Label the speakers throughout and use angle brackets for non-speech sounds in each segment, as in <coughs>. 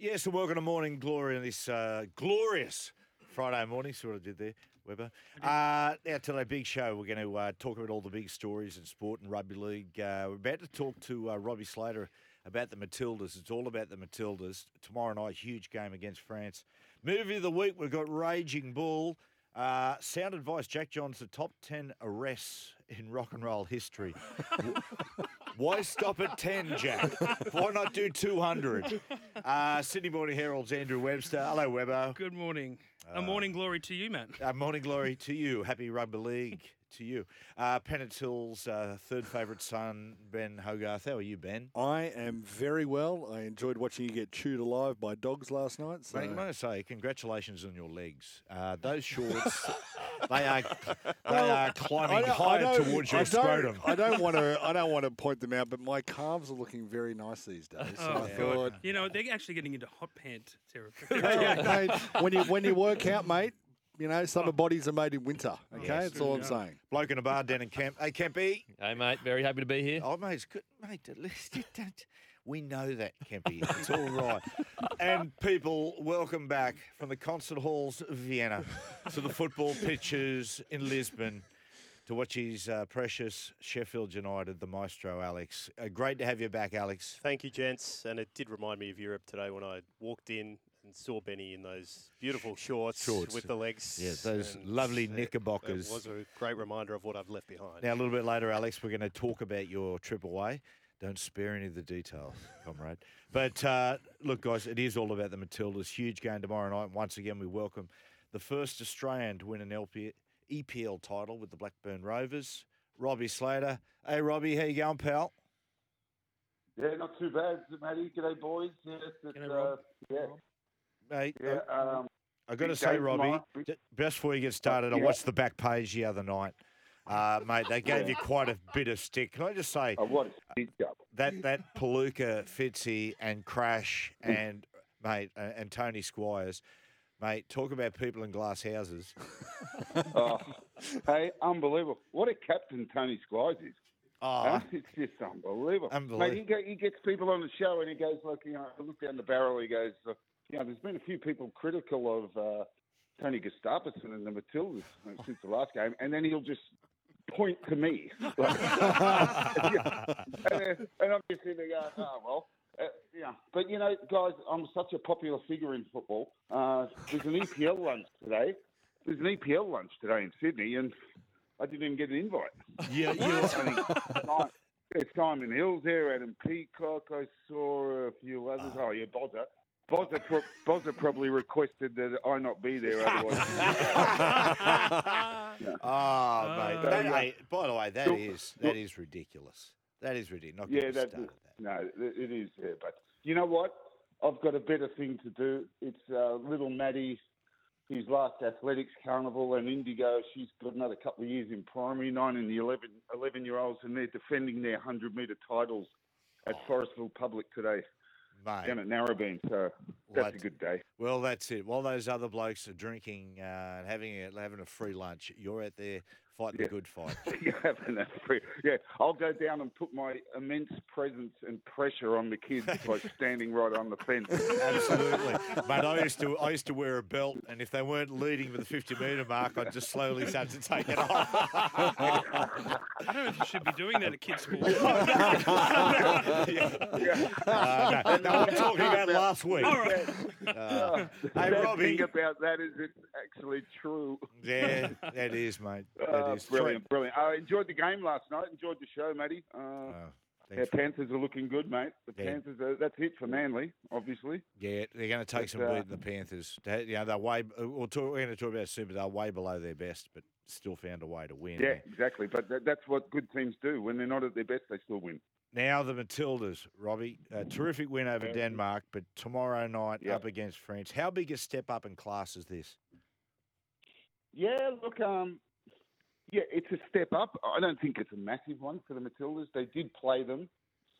Speaker 1: Yes, and welcome to Morning Glory on this uh, glorious Friday morning. See what I did there, Weber? Uh, now, today, big show. We're going to uh, talk about all the big stories in sport and rugby league. Uh, we're about to talk to uh, Robbie Slater about the Matildas. It's all about the Matildas. Tomorrow night, huge game against France. Movie of the week, we've got Raging Bull. Uh, sound advice Jack John's the top 10 arrests in rock and roll history. Why stop at 10, Jack? Why not do 200? Uh, Sydney Morning Herald's Andrew Webster. Hello, Webber.
Speaker 2: Good morning. A morning glory to you, Matt.
Speaker 1: A morning glory to you. Happy rugby league to you. Uh, Pennant Hills' uh, third favourite son, Ben Hogarth. How are you, Ben?
Speaker 3: I am very well. I enjoyed watching you get chewed alive by dogs last night. So.
Speaker 1: Mate, I must say, congratulations on your legs. Uh, those <laughs> shorts, they are they are climbing higher towards your
Speaker 3: don't-
Speaker 1: scrotum.
Speaker 3: I don't want to. I don't want to point them out, but my calves are looking very nice these days. So
Speaker 2: Oh,
Speaker 3: I
Speaker 2: God.
Speaker 3: thought,
Speaker 2: You know, they're actually getting into hot pant <laughs> territory.
Speaker 3: well, when you when you work out, mate, you know summer bodies are made in winter. Okay,
Speaker 1: Yes.
Speaker 3: that's all I'm
Speaker 2: Yeah.
Speaker 3: saying.
Speaker 1: Bloke in a bar down in camp. Hey, Kempy.
Speaker 4: Hey, mate. Very happy to be here.
Speaker 1: Oh, mate, it's good. Mate, at least you don't. We know that, Kempy. It's all right. And people, welcome back from the concert halls of Vienna to the football pitches in Lisbon to watch his uh, precious Sheffield United, the maestro, Alex. Uh, great to have you back, Alex.
Speaker 5: Thank you, gents. And it did remind me of Europe today when I walked in and saw Benny in those beautiful shorts,
Speaker 1: Shorts.
Speaker 5: with the legs.
Speaker 1: Yeah, those lovely
Speaker 5: it-
Speaker 1: knickerbockers.
Speaker 5: It was a great reminder of what I've left behind.
Speaker 1: Now, a little bit later, Alex, we're going to talk about your trip away. Don't spare any of the details, <laughs> comrade. But uh, look, guys, it is all about the Matildas. Huge game tomorrow night. Once again, we welcome the first Australian to win an LP, EPL title with the Blackburn Rovers, Robbie Slater. Hey, Robbie, how you going, pal?
Speaker 6: Yeah, not too bad, Matty. G'day, boys. Yes, it's,
Speaker 2: G'day,
Speaker 6: uh, yeah,
Speaker 1: Mate,
Speaker 6: yeah. Um,
Speaker 1: I got to say, Robbie,
Speaker 6: tomorrow.
Speaker 1: Just before you get started, I watched the back page the other night. Uh, mate, they gave you quite a bit of stick. Can I just say,
Speaker 6: oh, what a
Speaker 1: that that Palooka, Fitzy, and Crash, <laughs> and mate, uh, and Tony Squires, mate, talk about people in glass houses. <laughs>
Speaker 6: Oh, hey, unbelievable. What a captain Tony Squires is.
Speaker 1: Oh,
Speaker 6: huh? It's just unbelievable.
Speaker 1: Unbelievable.
Speaker 6: Mate, he, get, he gets people on the show and he goes, like, you know, I look down the barrel, he goes, you know, there's been a few people critical of uh, Tony Gustavsson and the Matildas uh, since the last game, and then he'll just point to me. <laughs> Like, <laughs> and, then- and I'm just sitting there going, oh, well. Uh, yeah, but you know, guys, I'm such a popular figure in football. Uh, there's an EPL lunch today. There's an EPL lunch today in Sydney, and I didn't even get an invite.
Speaker 1: yeah,
Speaker 6: I think Simon, yeah, Simon Hill's there, Adam Peacock. I saw a few others. Oh yeah, Bozza. Bozza, pro- Bozza probably requested that I not be there. Otherwise,
Speaker 1: oh, <laughs> mate.
Speaker 2: Uh,
Speaker 1: That,
Speaker 6: yeah.
Speaker 1: hey, by the way, that
Speaker 6: So-
Speaker 1: is that is ridiculous. That is ridiculous. Not
Speaker 6: yeah, that
Speaker 1: that.
Speaker 6: no, it it is. Yeah, but you know what? I've got a better thing to do. It's uh, little Maddie, his last athletics carnival, and Indigo. She's got another couple of years in primary, nine and the 11, 11 year olds, and they're defending their hundred metre titles at Forestville Public today.
Speaker 1: Mate.
Speaker 6: down at Narrabeen. So that's a good day.
Speaker 1: Well, that's it. While those other blokes are drinking uh, and having a, having a free lunch, you're out there fighting
Speaker 6: Yeah.
Speaker 1: the good fight. <laughs>
Speaker 6: You're having. Yeah, I'll go down and put my immense presence and pressure on the kids by <laughs> standing right on the fence.
Speaker 1: Absolutely, mate. I used to I used to wear a belt, and if they weren't leading with the fifty metre mark, I'd just slowly start to take it off. <laughs>
Speaker 2: I don't know if you should be doing that at kids' school.
Speaker 1: Uh, no, no, I'm talking about last week.
Speaker 2: All right.
Speaker 1: Uh, <laughs>
Speaker 6: the
Speaker 1: hey, Robbie.
Speaker 6: thing about that is it's actually true.
Speaker 1: Yeah, that is, mate. <laughs> That
Speaker 6: Uh,
Speaker 1: is
Speaker 6: brilliant, brilliant. I enjoyed the game last night. Enjoyed the show, Matty. Uh,
Speaker 1: Oh,
Speaker 6: our. Panthers are looking good, mate. The
Speaker 1: Yeah.
Speaker 6: Panthers are, that's it for Manly, obviously.
Speaker 1: Yeah, they're going to take
Speaker 6: But,
Speaker 1: some
Speaker 6: uh,
Speaker 1: beating the Panthers. They- You know, they're way. We'll talk, we're going to talk about but they're way below their best, but still found a way to win.
Speaker 6: Yeah, exactly. But that, that's what good teams do. When they're not at their best, they still win.
Speaker 1: Now the Matildas, Robbie, a terrific win over Denmark, but tomorrow night
Speaker 6: Yeah.
Speaker 1: up against France. How big a step up in class is this?
Speaker 6: Yeah, look, um, yeah, it's a step up. I don't think it's a massive one for the Matildas. They did play them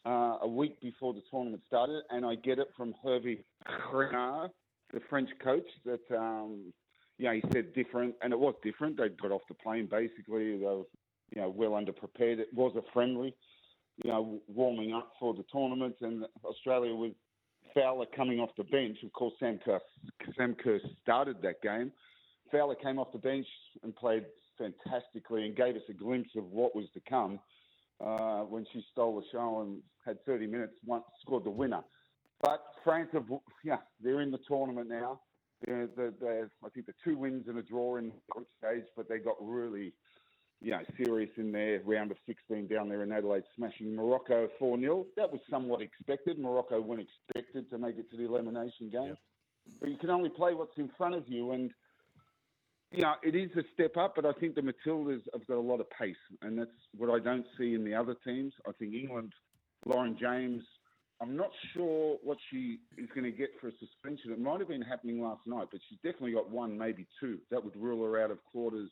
Speaker 6: uh, a week before the tournament started, and I get it from Hervé Renard, the French coach, that um, you know he said different, and it was different. They got off the plane basically. They were, you know, well underprepared. It was a friendly, you know, warming up for the tournament, and Australia with Fowler coming off the bench. Of course, Sam Kerr, Sam Kerr started that game. Fowler came off the bench and played fantastically and gave us a glimpse of what was to come uh, when she stole the show and had 30 minutes, once scored the winner. But France, have, yeah, they're in the tournament now. They're, they're, they're, I think the two wins and a draw in the group stage, but they got really, you know, serious in their round of 16 down there in Adelaide, smashing Morocco 4 0. That was somewhat expected. Morocco weren't expected to make it to the elimination game. But you can only play what's in front of you, and you know, it is a step up, but I think the Matildas have got a lot of pace, and that's what I don't see in the other teams. I think England, Lauren James, I'm not sure what she is going to get for a suspension. It might have been happening last night, but she's definitely got one, maybe two. That would rule her out of quarters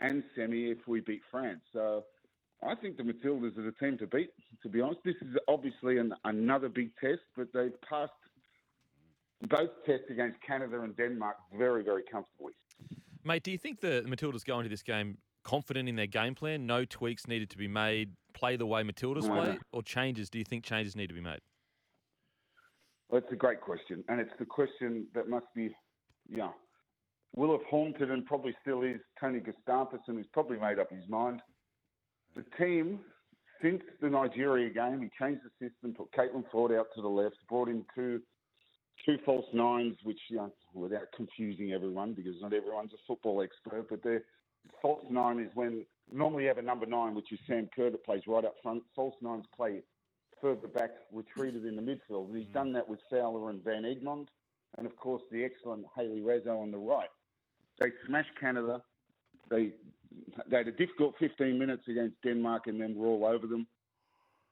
Speaker 6: and semi if we beat France. So I think the Matildas are the team to beat, to be honest. This is obviously an, another big test, but they've passed both tests against Canada and Denmark very, very comfortably.
Speaker 4: Mate, do you think the Matildas go into this game confident in their game plan? No tweaks needed to be made. Play the way Matildas
Speaker 6: No.
Speaker 4: play, or changes? Do you think changes need to be made?
Speaker 6: Well, it's a great question, and it's the question that must be, know, will have haunted and probably still is Tony Gustavsson, who's probably made up his mind. The team, since the Nigeria game, he changed the system, put Caitlin Foord out to the left, brought in two two false nines, which, you know, without confusing everyone, because not everyone's a football expert, but the false nine is when normally you have a number nine, which is Sam Kerr that plays right up front. False nines play further back, retreated in the midfield. And he's mm. done that with Fowler and Van Egmond, and of course the excellent Hayley Raso on the right. They smashed Canada. They they had a difficult 15 minutes against Denmark, and then were all over them.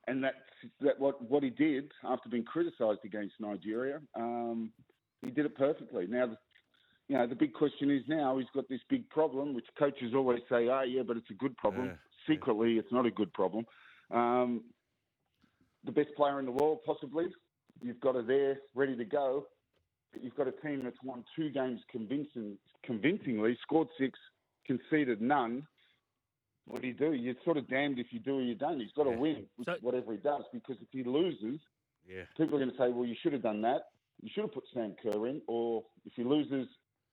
Speaker 6: And that's that what what he did after being criticised against Nigeria. Um, he did it perfectly. Now, the, you know, the big question is now he's got this big problem, which coaches always say, "Oh, yeah, but it's a good problem."
Speaker 1: Yeah.
Speaker 6: Secretly, it's not a good problem. Um, the best player in the world, possibly. You've got her there, ready to go. But you've got a team that's won two games convincing, convincingly, scored six, conceded none. What do you do? You're sort of damned if you do or you don't. He's got to
Speaker 1: Yeah.
Speaker 6: win, which
Speaker 2: So-
Speaker 6: whatever he does, because if he loses,
Speaker 1: Yeah.
Speaker 6: people are going to say, well, you should have done that. You should have put Sam Kerr in. Or if he loses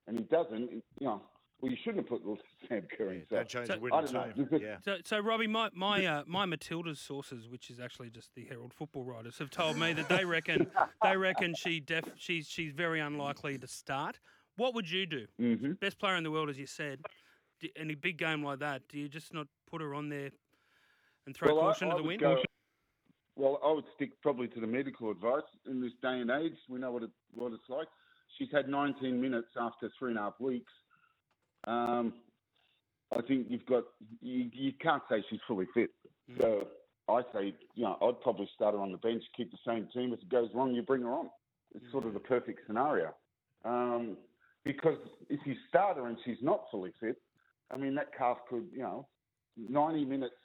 Speaker 6: and he doesn't, you know, well, you shouldn't have put Sam Kerr in. So,
Speaker 1: Don't change
Speaker 2: So-
Speaker 1: the
Speaker 6: I
Speaker 1: winning team. Yeah.
Speaker 2: So, so Robbie, my my uh, my Matilda's sources, which is actually just the Herald football writers, have told me that they reckon <laughs> they reckon she def she's she's very unlikely to start. What would you do?
Speaker 6: hmm
Speaker 2: Best player in the world, as you said. D in a big game like that, do you just not put her on there and throw
Speaker 6: Well, I-
Speaker 2: caution
Speaker 6: I
Speaker 2: to the wind?
Speaker 6: go- well, I would stick probably to the medical advice in this day and age. We know what it what it's like. She's had 19 minutes after three and a half weeks. Um, I think you've got you, you can't say she's fully fit. So I say, you know, I'd probably start her on the bench, keep the same team. If it goes wrong, you bring her on. It's sort of the perfect scenario. Um, because if you start her and she's not fully fit, I mean, that calf could, you know, 90 minutes,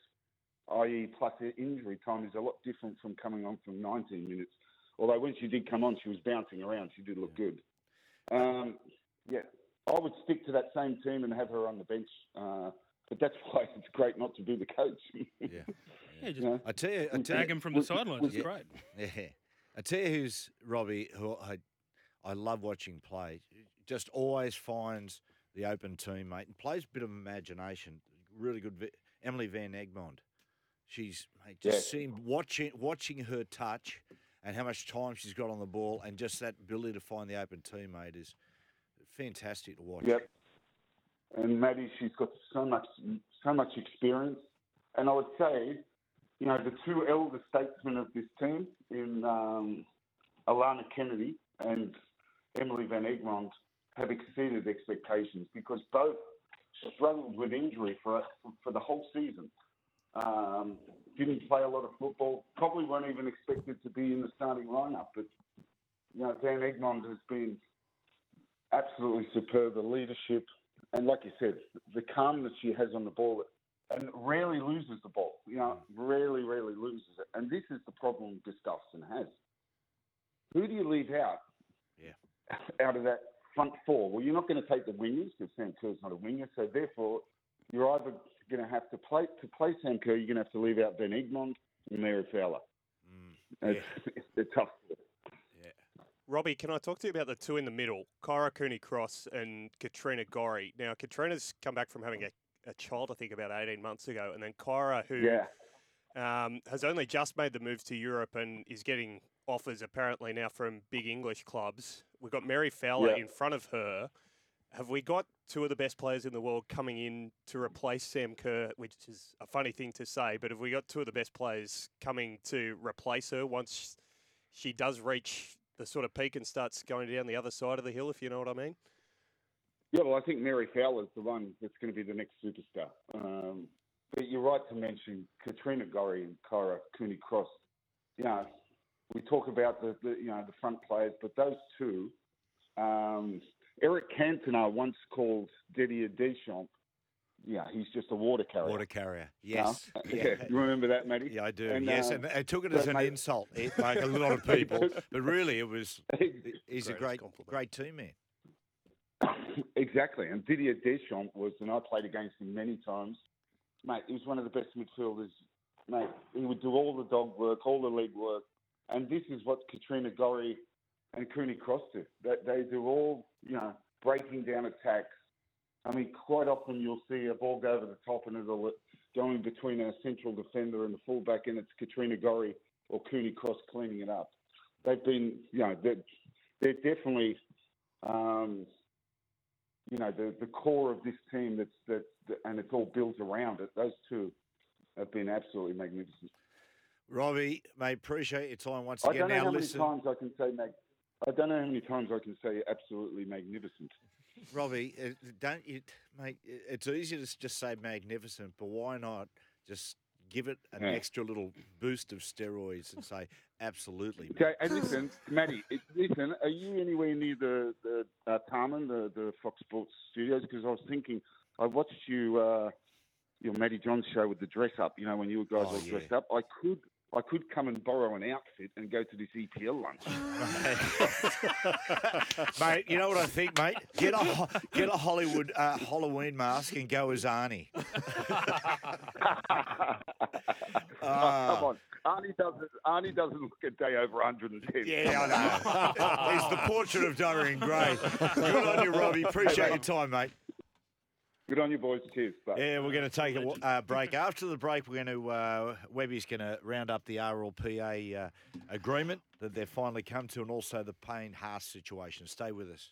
Speaker 6: i.e., plus her injury time, is a lot different from coming on from 19 minutes. Although when she did come on, she was bouncing around. She did look good. Um, yeah, I would stick to that same team and have her on the bench. Uh, but that's <laughs> why it's great not to be the coach.
Speaker 1: Yeah. <laughs>
Speaker 2: Yeah, just
Speaker 6: You know?
Speaker 1: I tell you, I tell
Speaker 2: tag
Speaker 1: you,
Speaker 2: him from the sidelines.
Speaker 6: with-
Speaker 2: It's great. <laughs>
Speaker 1: Yeah. I tell you who's Robbie, who I, I love watching play. Just always finds the open teammate and plays a bit of imagination. Really good. Emily Van Egmond. She's mate, just
Speaker 6: Yeah.
Speaker 1: seeing watching watching her touch and how much time she's got on the ball, and just that ability to find the open teammate is fantastic to watch.
Speaker 6: Yep. And Maddie, she's got so much, so much experience. And I would say, you know, the two elder statesmen of this team, in um, Alana Kennedy and Emily Van Egmond, have exceeded expectations because both struggled with injury for for the whole season. Um, didn't play a lot of football, probably weren't even expected to be in the starting lineup. But you know, Van Egmond has been absolutely superb. The leadership, and like you said, the calmness she has on the ball, and rarely loses the ball. You know, rarely, rarely loses it. And this is the problem Gustavsson has. Who do you leave out?
Speaker 1: Yeah.
Speaker 6: Out of that front four. Well, you're not going to take the wingers because Sam Kerr's not a winger. So therefore, you're either going to have to play to play Sam Kerr. You're going to have to leave out Van Egmond and Mary Fowler.
Speaker 1: Mm,
Speaker 6: It's, it's a tough.
Speaker 5: Robbie, can I talk to you about the two in the middle, Kyra Cooney Cross and Katrina Gorry? Now, Katrina's come back from having a, a child, I think, about 18 months ago, and then Kyra, who
Speaker 6: Yeah.
Speaker 5: um, has only just made the move to Europe and is getting offers apparently now from big English clubs. We've got Mary Fowler
Speaker 6: Yeah.
Speaker 5: in front of her. Have we got two of the best players in the world coming in to replace Sam Kerr, which is a funny thing to say, but have we got two of the best players coming to replace her once she does reach the sort of peak and starts going down the other side of the hill, if you know what I mean?
Speaker 6: Yeah, well, I think Mary Fowler's the one that's going to be the next superstar. Um, but you're right to mention Katrina Gorry and Kyra Cooney Cross. You know, we talk about the, the you know the front players, but those two, um, Eric Cantona once called Didier Deschamps. Yeah, he's just a water carrier.
Speaker 1: water carrier. Yes. <laughs>
Speaker 6: Yeah. You remember that, Matty?
Speaker 1: Yeah, I do.
Speaker 6: And,
Speaker 1: yes,
Speaker 6: uh,
Speaker 1: and I took it as an
Speaker 6: mate-
Speaker 1: insult, eh, <laughs> like a lot of people. but really, it was. <laughs> He's a great,
Speaker 5: compliment.
Speaker 1: great team man. <coughs>
Speaker 6: exactly. And Didier Deschamps was, and I played against him many times. Mate, he was one of the best midfielders. Mate, he would do all the dog work, all the leg work. And this is what Katrina Gorry and Cooney Cross do. They, they do all, you know, breaking down attacks. I mean, quite often you'll see a ball go over the top and it'll go in between a central defender and the fullback, and it's Katrina Gorry or Cooney Cross cleaning it up. They've been, you know, they're, they're definitely um, you know, the, the core of this team that's that, that and it's all built around it. Those two have been absolutely magnificent.
Speaker 1: Robbie, mate, appreciate your time once again.
Speaker 6: I don't know
Speaker 1: now
Speaker 6: how many
Speaker 1: listen,
Speaker 6: times I can say mag. I don't know how many times I can say absolutely magnificent.
Speaker 1: Robbie, don't you, mate? it- It's easy to just say magnificent, but why not just give it an
Speaker 6: Yeah.
Speaker 1: extra little boost of steroids and say absolutely?
Speaker 6: Okay, and listen, Matty, listen, are you anywhere near the the uh, Tarman, the the Fox Sports studios? Because I was thinking, I watched you uh, your Matty John show with the dress up. You know, when you guys
Speaker 1: Oh,
Speaker 6: all
Speaker 1: yeah.
Speaker 6: dressed up, I could. I could come and borrow an outfit and go to this EPL lunch. <laughs>
Speaker 1: mate, you know what I think, mate? Get a get a Hollywood uh, Halloween mask and go as <laughs> Arnie. Ah.
Speaker 6: Come on, Arnie doesn't. Arnie doesn't look a day over 110.
Speaker 1: Yeah, I know. <laughs> He's the portrait of Dorian Gray. Good on you, Robbie. Appreciate your time, mate.
Speaker 6: Good on you, boys. Cheers. Bye.
Speaker 1: Yeah, we're going to take a uh, break. After the break, we're going to uh, Webby's going to round up the RLPA uh, agreement that they've finally come to, and also the Payne Haas situation. Stay with us.